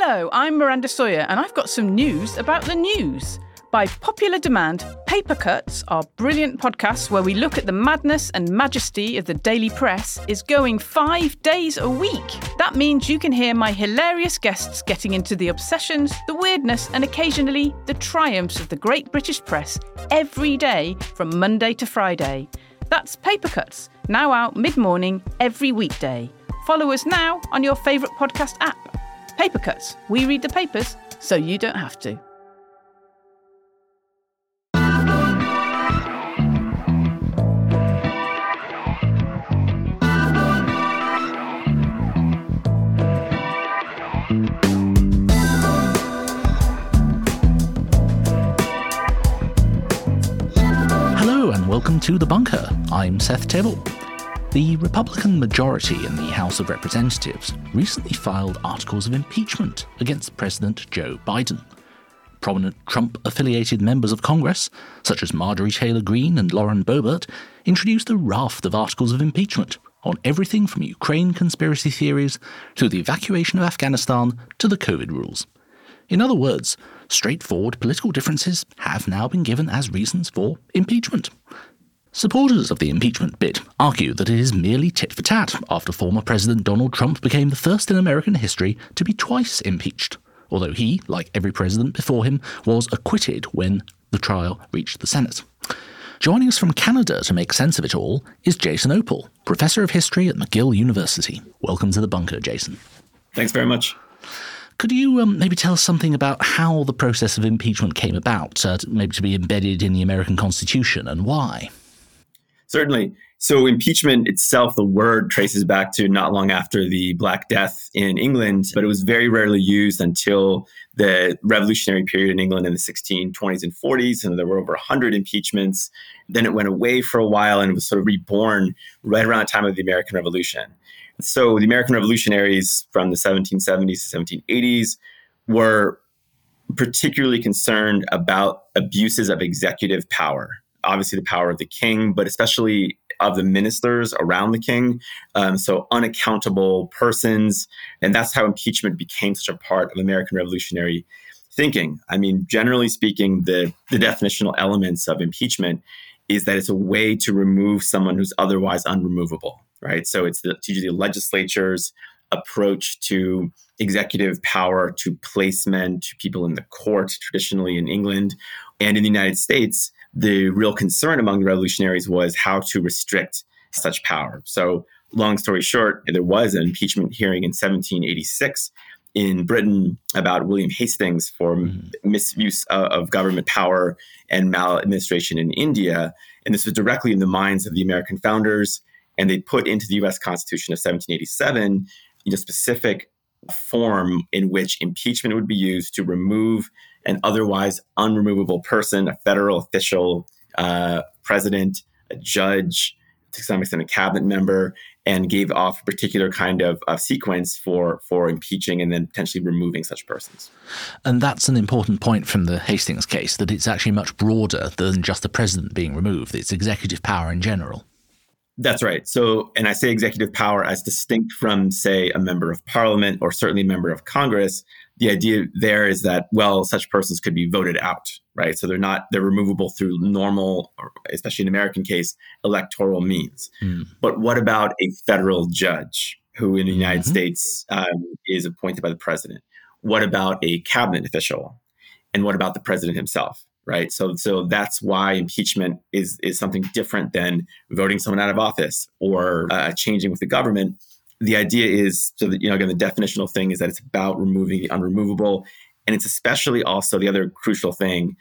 Hello, I'm Miranda Sawyer, and I've got some news about the news. By popular demand, Paper Cuts, our brilliant podcast where we look at the madness and majesty of the daily press, is going five days a week. That means you can hear my hilarious guests getting into the obsessions, the weirdness, and occasionally the triumphs of the great British press every day from Monday to Friday. That's Paper Cuts, now out mid morning every weekday. Follow us now on your favourite podcast app. Paper Cuts, we read the papers so you don't have to. Hello and welcome to The Bunker. I'm Seth Thévoz. The Republican majority in the House of Representatives recently filed articles of impeachment against President Joe Biden. Prominent Trump affiliated members of Congress, such as Marjorie Taylor Greene and Lauren Boebert, introduced a raft of articles of impeachment on everything from Ukraine conspiracy theories to the evacuation of Afghanistan to the COVID rules. In other words, straightforward political differences have now been given as reasons for impeachment. Supporters of the impeachment bid argue that it is merely tit for tat after former President Donald Trump became the first in American history to be twice impeached, although he, like every president before him, was acquitted when the trial reached the Senate. Joining us from Canada to make sense of it all is Jason Opal, Professor of History at McGill University. Welcome to the bunker, Jason. Thanks very much. Could you um, maybe tell us something about how the process of impeachment came about, uh, maybe to be embedded in the American Constitution, and why? Certainly. So, impeachment itself, the word traces back to not long after the Black Death in England, but it was very rarely used until the revolutionary period in England in the 1620s and 40s. And there were over 100 impeachments. Then it went away for a while and it was sort of reborn right around the time of the American Revolution. So the American revolutionaries from the 1770s to 1780s were particularly concerned about abuses of executive power. Obviously, the power of the king, but especially of the ministers around the king. Um, so, unaccountable persons. And that's how impeachment became such a part of American revolutionary thinking. I mean, generally speaking, the, the definitional elements of impeachment is that it's a way to remove someone who's otherwise unremovable right? So it's, the, it's the legislature's approach to executive power, to placement, to people in the court, traditionally in England. And in the United States, the real concern among the revolutionaries was how to restrict such power. So, long story short, there was an impeachment hearing in 1786 in Britain about William Hastings for mm. misuse of, of, government power and maladministration in India. And this was directly in the minds of the American founders and they put into the U.S. Constitution of 1787 you know, specific form in which impeachment would be used to remove an otherwise unremovable person, a federal official, uh, president, a judge, to some extent a cabinet member, and gave off a particular kind of, of sequence for for impeaching and then potentially removing such persons. And that's an important point from the Hastings case that it's actually much broader than just the president being removed. It's executive power in general. That's right. So, and I say executive power as distinct from, say, a member of parliament or certainly a member of Congress. The idea there is that, well, such persons could be voted out, right? So they're not, they're removable through normal, or especially in American case, electoral means. Mm. But what about a federal judge who in the United mm-hmm. States um, is appointed by the president? What about a cabinet official? And what about the president himself? right? So so that's why impeachment is is something different than voting someone out of office or uh, changing with the government. The idea is so that you know again the definitional thing is that it's about removing the unremovable, and it's especially also the other crucial thing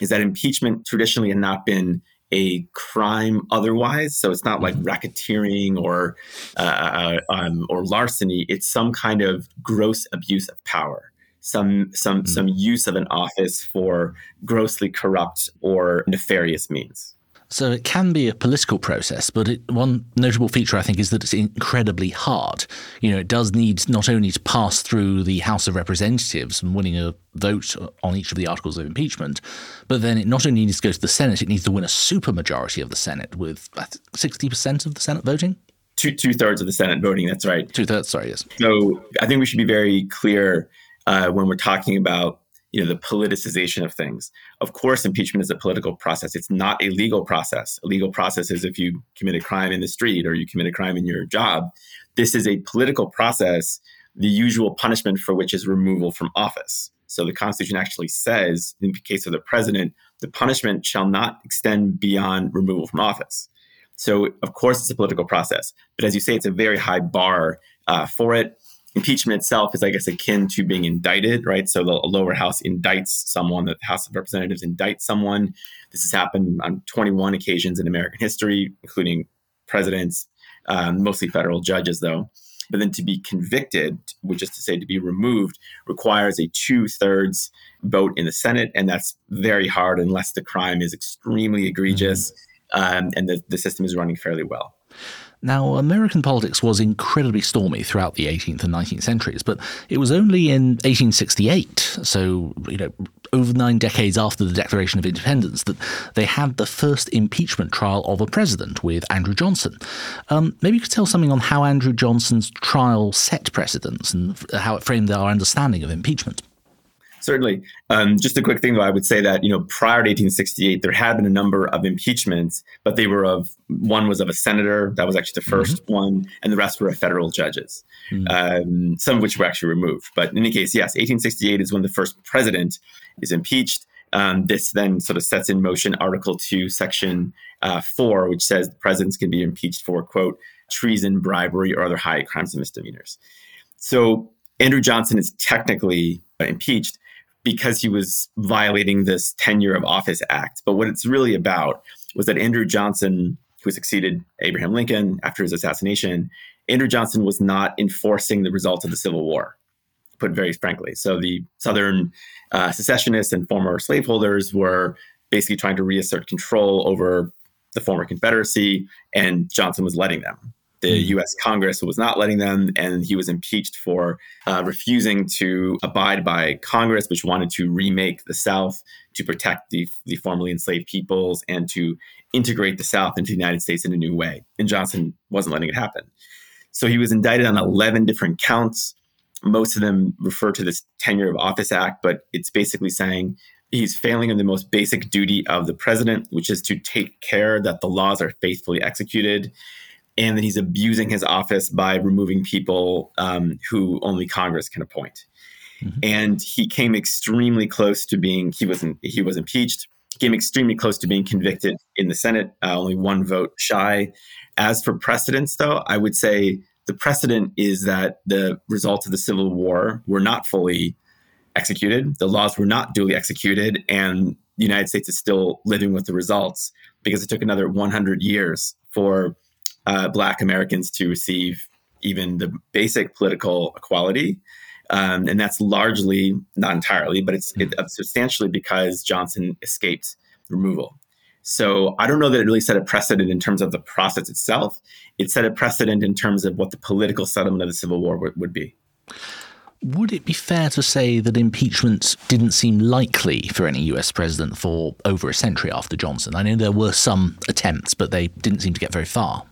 is that impeachment traditionally had not been a crime otherwise. So it's not like mm-hmm. racketeering or uh, um, or larceny. It's some kind of gross abuse of power some some mm. some use of an office for grossly corrupt or nefarious means. So it can be a political process, but it, one notable feature I think is that it's incredibly hard. You know, it does need not only to pass through the House of Representatives and winning a vote on each of the articles of impeachment, but then it not only needs to go to the Senate, it needs to win a supermajority of the Senate with sixty percent of the Senate voting. Two two thirds of the Senate voting. That's right. Two thirds. Sorry, yes. So I think we should be very clear uh, when we're talking about you know the politicization of things. Of course, impeachment is a political process. It's not a legal process. A legal process is if you commit a crime in the street or you commit a crime in your job. This is a political process. The usual punishment for which is removal from office. So the Constitution actually says, in the case of the president, the punishment shall not extend beyond removal from office. So, of course, it's a political process. But as you say, it's a very high bar uh, for it. Impeachment itself is, I guess, akin to being indicted, right? So the lower house indicts someone, the House of Representatives indicts someone. This has happened on 21 occasions in American history, including presidents, um, mostly federal judges, though. But then to be convicted, which is to say to be removed, requires a two thirds vote in the Senate. And that's very hard unless the crime is extremely egregious mm-hmm. um, and the, the system is running fairly well. Now, American politics was incredibly stormy throughout the 18th and 19th centuries, but it was only in 1868, so you know, over nine decades after the Declaration of Independence, that they had the first impeachment trial of a president with Andrew Johnson. Um, maybe you could tell something on how Andrew Johnson's trial set precedents and how it framed our understanding of impeachment. Certainly. Um, just a quick thing, though, I would say that you know prior to 1868, there had been a number of impeachments, but they were of one was of a senator, that was actually the 1st mm-hmm. one, and the rest were of federal judges, mm-hmm. um, some of which were actually removed. But in any case, yes, 1868 is when the first president is impeached. Um, this then sort of sets in motion Article 2, Section uh, 4, which says the presidents can be impeached for, quote, treason, bribery, or other high crimes and misdemeanors. So Andrew Johnson is technically impeached, because he was violating this tenure of office act. But what it's really about was that Andrew Johnson, who succeeded Abraham Lincoln after his assassination, Andrew Johnson was not enforcing the results of the Civil War, put very frankly. So the Southern uh, secessionists and former slaveholders were basically trying to reassert control over the former Confederacy, and Johnson was letting them the hmm. US Congress was not letting them, and he was impeached for uh, refusing to abide by Congress, which wanted to remake the South to protect the, the formerly enslaved peoples and to integrate the South into the United States in a new way. And Johnson wasn't letting it happen. So he was indicted on 11 different counts. Most of them refer to this Tenure of Office Act, but it's basically saying he's failing in the most basic duty of the president, which is to take care that the laws are faithfully executed and that he's abusing his office by removing people um, who only Congress can appoint. Mm-hmm. And he came extremely close to being he wasn't he was impeached. He came extremely close to being convicted in the Senate, uh, only one vote shy. As for precedents, though, I would say the precedent is that the results of the Civil War were not fully executed. The laws were not duly executed, and the United States is still living with the results because it took another 100 years for uh, Black Americans to receive even the basic political equality. Um, and that's largely, not entirely, but it's it, substantially because Johnson escaped removal. So I don't know that it really set a precedent in terms of the process itself. It set a precedent in terms of what the political settlement of the Civil War would, would be. Would it be fair to say that impeachment didn't seem likely for any US president for over a century after Johnson? I know there were some attempts, but they didn't seem to get very far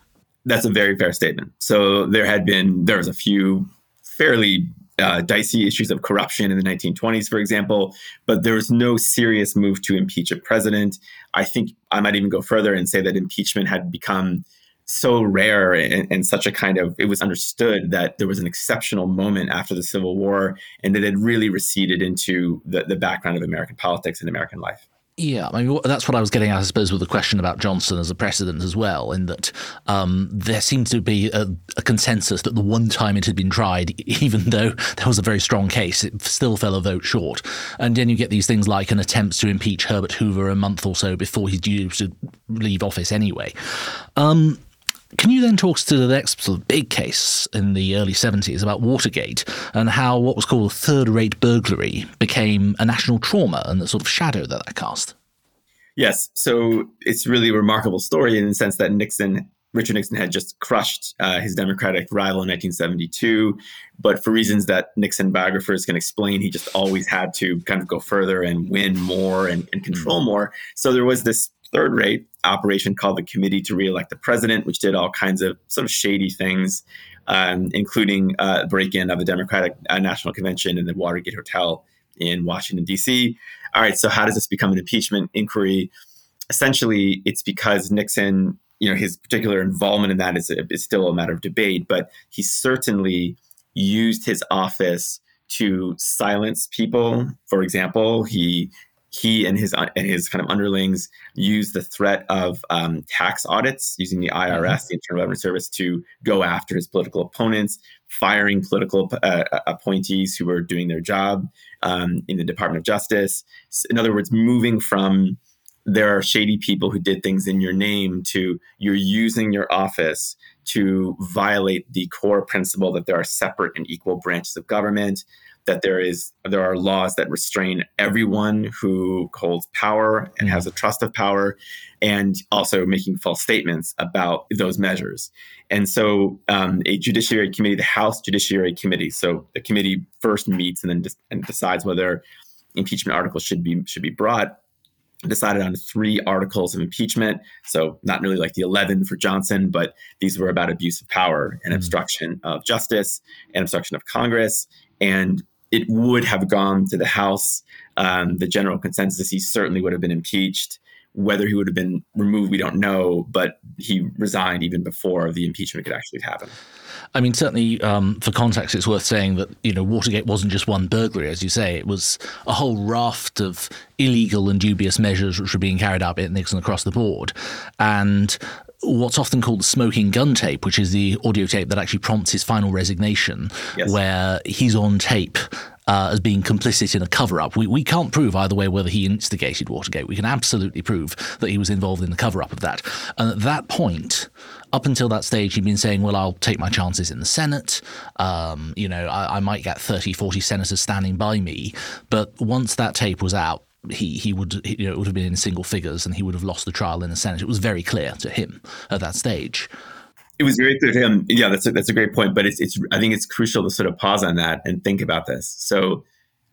that's a very fair statement. So there had been there was a few fairly uh, dicey issues of corruption in the 1920s, for example, but there was no serious move to impeach a president. I think I might even go further and say that impeachment had become so rare and, and, such a kind of it was understood that there was an exceptional moment after the Civil War and that it had really receded into the, the background of American politics and American life. Yeah, I mean that's what I was getting at, I suppose, with the question about Johnson as a precedent as well. In that um, there seemed to be a, a, consensus that the one time it had been tried, even though there was a very strong case, it still fell a vote short. And then you get these things like an attempt to impeach Herbert Hoover a month or so before he's due to leave office anyway. Um, can you then talk to the next sort of big case in the early 70s about Watergate and how what was called a third rate burglary became a national trauma and the sort of shadow that that cast? Yes. So it's really a remarkable story in the sense that Nixon, Richard Nixon, had just crushed uh, his Democratic rival in 1972. But for reasons that Nixon biographers can explain, he just always had to kind of go further and win more and, and control mm-hmm. more. So there was this third rate operation called the Committee to Reelect the President, which did all kinds of sort of shady things. um, including uh, break-in of the Democratic uh, National Convention and the Watergate Hotel in Washington D.C. All right, so how does this become an impeachment inquiry? Essentially, it's because Nixon, you know, his particular involvement in that is, is still a matter of debate, but he certainly used his office to silence people. For example, he he and his and his kind of underlings use the threat of um, tax audits using the IRS, mm-hmm. the Internal Revenue Service, to go after his political opponents, firing political uh, appointees who were doing their job um, in the Department of Justice. In other words, moving from there are shady people who did things in your name to you're using your office to violate the core principle that there are separate and equal branches of government that there is there are laws that restrain everyone who holds power and has a trust of power and also making false statements about those measures and so um, a judiciary committee the house judiciary committee so the committee first meets and then de- and decides whether impeachment articles should be should be brought decided on three articles of impeachment. So, not really like the 11 for Johnson, but these were about abuse of power and mm. obstruction of justice and obstruction of Congress. And it would have gone to the House. Um, the general consensus, he certainly would have been impeached. Whether he would have been removed, we don't know, but he resigned even before the impeachment could actually happen. I mean, certainly um, for context, it's worth saying that you know Watergate wasn't just one burglary, as you say; it was a whole raft of illegal and dubious measures which were being carried out at Nixon across the board, and what's often called the smoking gun tape, which is the audio tape that actually prompts his final resignation, yes. where he's on tape uh, as being complicit in a cover up. We, we can't prove either way whether he instigated Watergate. We can absolutely prove that he was involved in the cover up of that. And at that point, up until that stage, he'd been saying, well, I'll take my chances in the Senate. Um, you know, I, I might get 30, 40 senators standing by me. But once that tape was out, he he would you know it would have been in single figures and he would have lost the trial in the Senate. It was very clear to him at that stage. It was very clear to him. Yeah, that's a, that's a great point. But it's it's I think it's crucial to sort of pause on that and think about this. So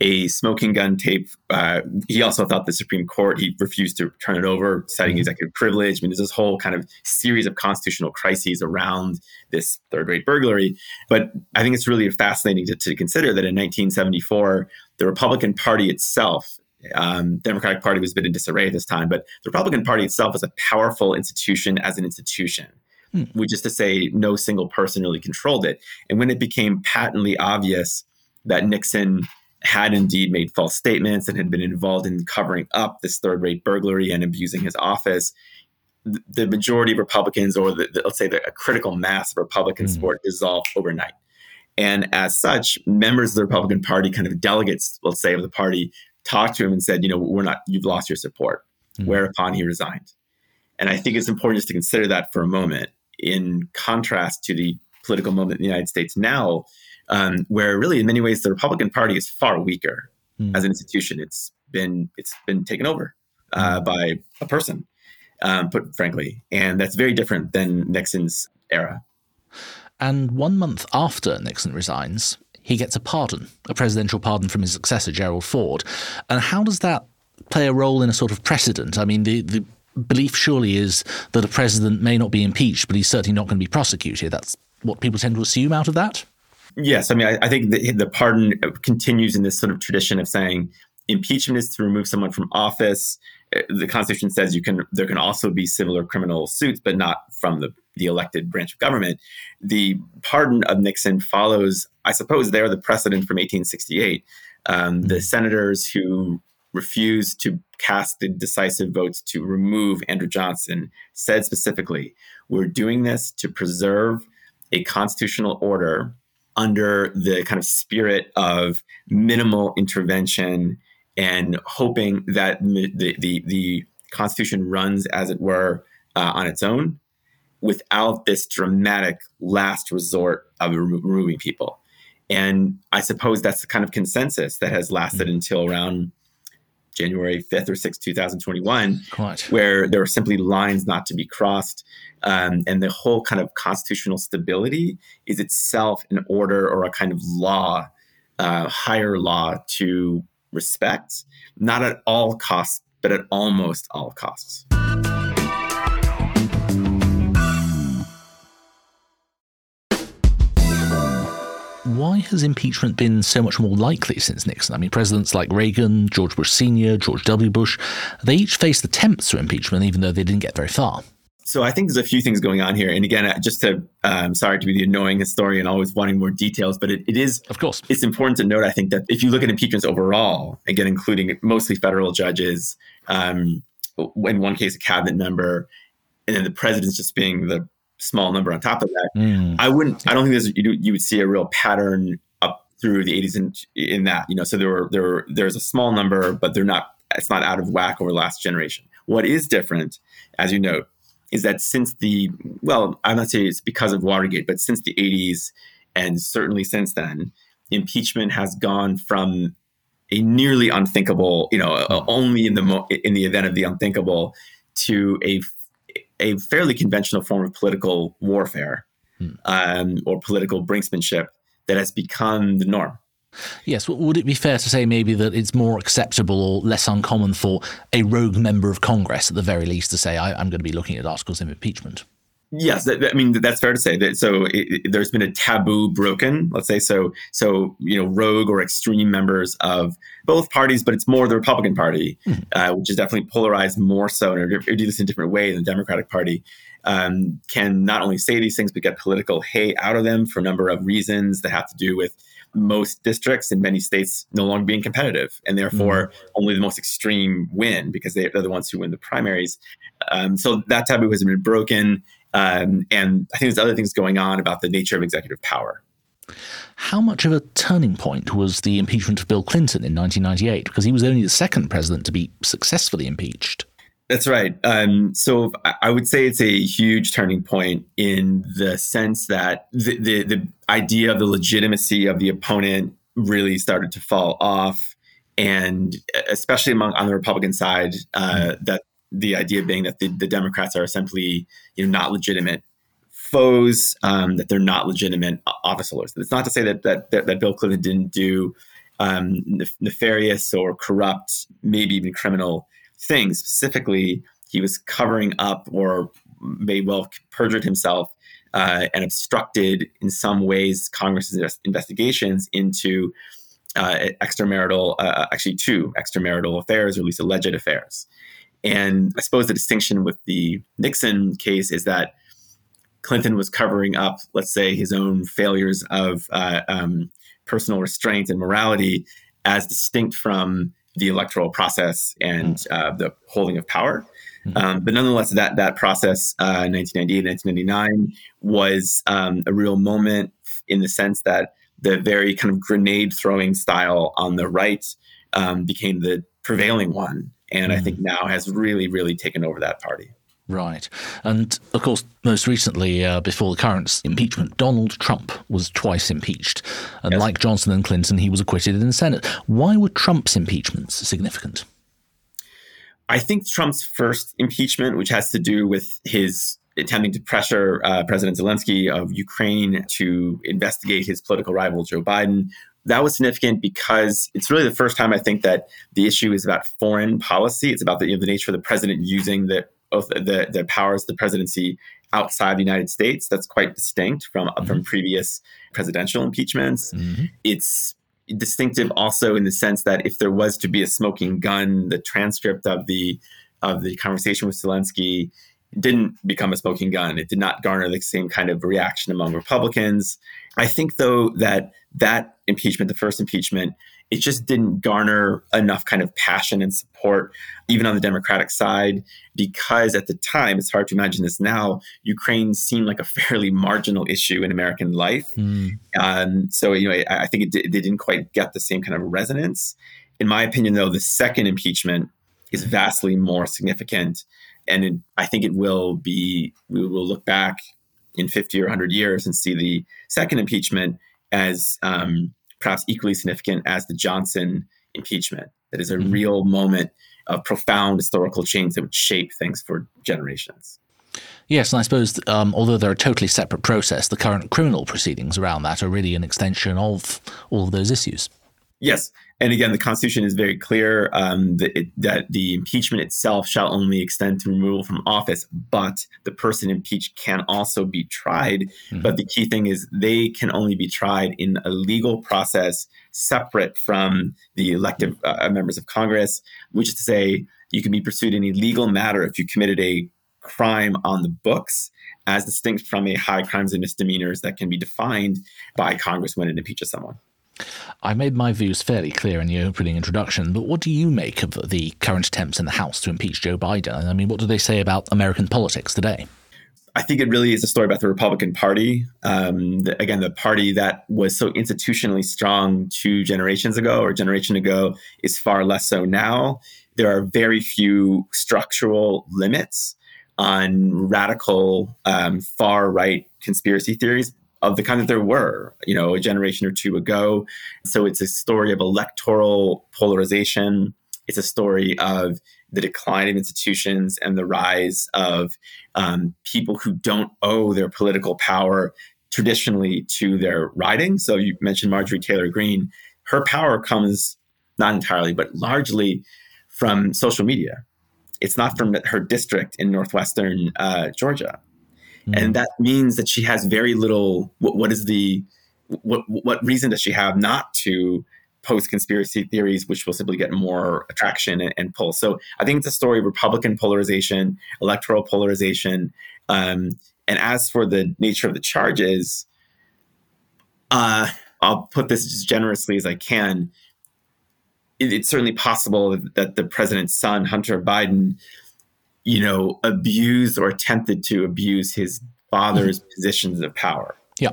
a smoking gun tape. Uh, he also thought the Supreme Court, he refused to turn it over, citing mm-hmm. executive privilege. I mean, there's this whole kind of series of constitutional crises around this third rate burglary. But I think it's really fascinating to, to consider that in 1974, the Republican Party itself um, Democratic Party was a bit in disarray at this time, but the Republican Party itself was a powerful institution as an institution, hmm. which is to say, no single person really controlled it. And when it became patently obvious that Nixon had indeed made false statements and had been involved in covering up this third rate burglary and abusing his office, the majority of Republicans, or the, the, let's say the, a critical mass of Republican mm. support, dissolved overnight. And as such, members of the Republican Party, kind of delegates, let's say, of the party, talked to him and said, you know, we're not, you've lost your support. Mm-hmm. Whereupon he resigned. And I think it's important just to consider that for a moment in contrast to the political moment in the United States now, um, where really in many ways the Republican Party is far weaker mm-hmm. as an institution. It's been it's been taken over uh, mm-hmm. by a person, um, put frankly, and that's very different than Nixon's era. And one month after Nixon resigns, he gets a pardon, a presidential pardon from his successor, Gerald Ford. And how does that play a role in a sort of precedent? I mean, the, the belief surely is that a president may not be impeached, but he's certainly not going to be prosecuted. That's what people tend to assume out of that. Yes, I mean, I, I think the, the pardon continues in this sort of tradition of saying impeachment is to remove someone from office. The Constitution says you can there can also be civil or criminal suits, but not from the the elected branch of government. The pardon of Nixon follows, I suppose, there the precedent from 1868. Um, the senators who refused to cast the decisive votes to remove Andrew Johnson said specifically, we're doing this to preserve a constitutional order under the kind of spirit of minimal intervention and hoping that the, the, the Constitution runs, as it were, uh, on its own without this dramatic last resort of removing people. And I suppose that's the kind of consensus that has lasted mm-hmm. until around January 5th or 6th, 2021, Quite. where there were simply lines not to be crossed. Um, and the whole kind of constitutional stability is itself an order or a kind of law, uh, higher law to respect, not at all costs, but at almost all costs. why has impeachment been so much more likely since Nixon? I mean, presidents like Reagan, George Bush Sr., George W. Bush, they each faced attempts to impeachment, even though they didn't get very far. So I think there's a few things going on here. And again, just to, um, sorry to be the annoying historian, always wanting more details, but it, it is, of course, it's important to note, I think, that if you look at impeachments overall, again, including mostly federal judges, um, in one case, a cabinet member, and then the president's just being the small number on top of that, mm. I wouldn't, I don't think there's, you, you would see a real pattern up through the 80s in, in that, you know, so there were, there were, there's a small number, but they're not, it's not out of whack over the last generation. What is different, as you note, is that since the well, I'm not saying it's because of Watergate, but since the 80s and certainly since then, impeachment has gone from a nearly unthinkable, you know, uh, only in the mo- in the event of the unthinkable, to a a fairly conventional form of political warfare hmm. um, or political brinksmanship that has become the norm. Yes, would it be fair to say maybe that it's more acceptable or less uncommon for a rogue member of Congress, at the very least, to say, I, am going to be looking at articles of impeachment? Yes, that, I mean that's fair to say. That so it, it, there's been a taboo broken. Let's say so. So you know, rogue or extreme members of both parties, but it's more the Republican Party, mm. uh, which is definitely polarized more so, and or do this in a different way than the Democratic Party. Um, can not only say these things but get political hay out of them for a number of reasons that have to do with most districts in many states no longer being competitive, and therefore mm-hmm. only the most extreme win because they, are the ones who win the primaries. Um, so that taboo has been broken, um, and I think there's other things going on about the nature of executive power. How much of a turning point was the impeachment of Bill Clinton in 1998? Because he was only the second president to be successfully impeached. That's right. Um, so I would say it's a huge turning point in the sense that the, the, the idea of the legitimacy of the opponent really started to fall off, and especially among on the Republican side, uh, mm-hmm. that the idea being that the, the, Democrats are simply you know not legitimate foes, um, that they're not legitimate office holders. It's not to say that that that, that Bill Clinton didn't do um, nefarious or corrupt, maybe even criminal things. Specifically, he was covering up or may well perjured himself uh, and obstructed in some ways Congress's investigations into uh, extramarital, uh, actually two extramarital affairs, or at least alleged affairs. And I suppose the distinction with the Nixon case is that Clinton was covering up, let's say, his own failures of uh, um, personal restraint and morality as distinct from the electoral process and hmm. uh, the holding of power. Hmm. Um, but nonetheless, that that process, uh, 1998, 1999, was um, a real moment in the sense that the very kind of grenade throwing style on the right um, became the prevailing one, and mm. I think hmm. now has really, really taken over that party. Right. And of course, most recently, uh, before the current impeachment, Donald Trump was twice impeached. And yes. like Johnson and Clinton, he was acquitted in the Senate. Why were Trump's impeachments significant? I think Trump's first impeachment, which has to do with his attempting to pressure uh, President Zelensky of Ukraine to investigate his political rival, Joe Biden, that was significant because it's really the first time I think that the issue is about foreign policy. It's about the, you know, the nature of the president using the of the, the powers of the presidency outside the United States. That's quite distinct from mm-hmm. from previous presidential impeachments. Mm-hmm. It's distinctive also in the sense that if there was to be a smoking gun, the transcript of the of the conversation with Zelensky didn't become a smoking gun. It did not garner the same kind of reaction among Republicans. I think, though, that that impeachment, the first impeachment, it just didn't garner enough kind of passion and support, even on the Democratic side, because at the time, it's hard to imagine this now, Ukraine seemed like a fairly marginal issue in American life. Mm. Um, so, you know, I, I think it, it didn't quite get the same kind of resonance. In my opinion, though, the second impeachment is vastly more significant. And it, I think it will be, we will look back in 50 or 100 years and see the second impeachment as um, perhaps equally significant as the Johnson impeachment. That is a mm-hmm. real moment of profound historical change that would shape things for generations. Yes, and I suppose um, although they're a totally separate process, the current criminal proceedings around that are really an extension of all of those issues. Yes, and again, the Constitution is very clear um, that, it, that the impeachment itself shall only extend to removal from office, but the person impeached can also be tried. Mm-hmm. But the key thing is they can only be tried in a legal process separate from the elective uh, members of Congress, which is to say, you can be pursued in a legal matter if you committed a crime on the books as distinct from a high crimes and misdemeanors that can be defined by Congress when it impeaches someone. I made my views fairly clear in the opening introduction, but what do you make of the current attempts in the House to impeach Joe Biden? I mean, what do they say about American politics today? I think it really is a story about the Republican Party. Um, the, again, the party that was so institutionally strong two generations ago or generation ago is far less so now. There are very few structural limits on radical um, far right conspiracy theories of the kind that there were, you know, a generation or two ago. So it's a story of electoral polarization. It's a story of the decline of institutions and the rise of um, people who don't owe their political power traditionally to their riding. So you mentioned Marjorie Taylor Greene. Her power comes not entirely, but largely from social media. It's not from her district in northwestern uh, Georgia. Mm. And that means that she has very little. What, what is the what what reason does she have not to post conspiracy theories, which will simply get more attraction and, and, pull? So I think it's a story of Republican polarization, electoral polarization. Um, and as for the nature of the charges, uh, I'll put this as generously as I can. It, it's certainly possible that the president's son, Hunter Biden, you know, abused or attempted to abuse his father's mm-hmm. positions of power. Yeah.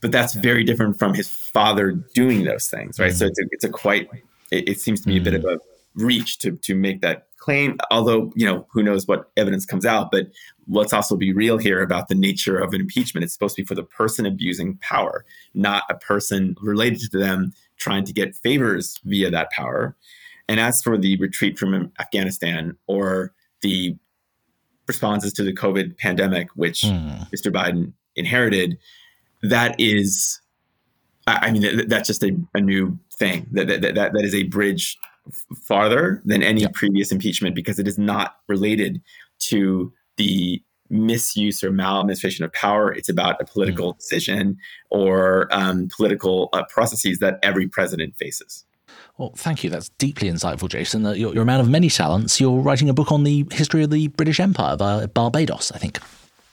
But that's very different from his father doing those things, right? Mm-hmm. So it's a, it's a quite, it, it seems to me mm-hmm. a bit of a reach to, to make that claim. Although, you know, who knows what evidence comes out. But let's also be real here about the nature of an impeachment. It's supposed to be for the person abusing power, not a person related to them trying to get favors via that power. And as for the retreat from Afghanistan or the responses to the COVID pandemic, which mm. Mr. Biden inherited, that is, I mean, that, that's just a, a new thing. That, that, that, that is a bridge farther than any yep. previous impeachment because it is not related to the misuse or maladministration of power. It's about a political mm. decision or um, political uh, processes that every president faces. Well, thank you. That's deeply insightful, Jason. Uh, you're, you're, a man of many talents. You're writing a book on the history of the British Empire, uh, Barbados, I think.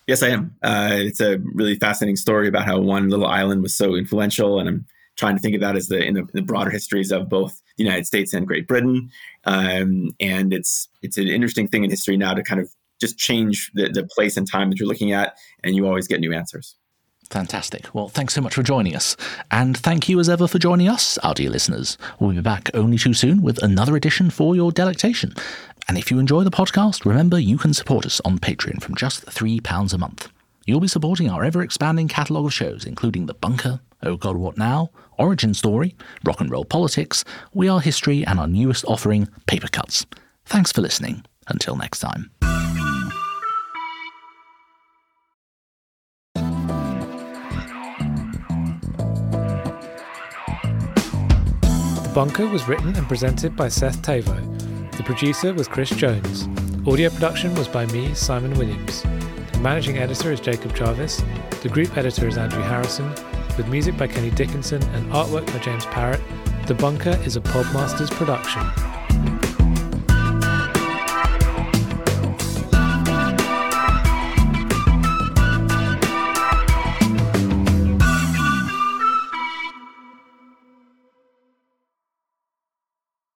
Yes, I am. Uh, it's a really fascinating story about how one little island was so influential, and I'm trying to think of that as the in the, the broader histories of both the United States and Great Britain. Um, and it's it's an interesting thing in history now to kind of just change the, the place and time that you're looking at, and you always get new answers. Fantastic. Well, thanks so much for joining us. And thank you as ever for joining us, our dear listeners. We'll be back only too soon with another edition for your delectation. And if you enjoy the podcast, remember you can support us on Patreon from just £3 a month. You'll be supporting our ever expanding catalogue of shows, including The Bunker, Oh God, What Now, Origin Story, Rock and Roll Politics, We Are History, and our newest offering, Paper Cuts. Thanks for listening. Until next time. The bunker was written and presented by Seth Thévoz. The producer was Chris Jones. Audio production was by me, Simon Williams. The managing editor is Jacob Jarvis. The group editor is Andrew Harrison, with music by Kenny Dickinson and artwork by James Parrott. The Bunker is a Podmasters production.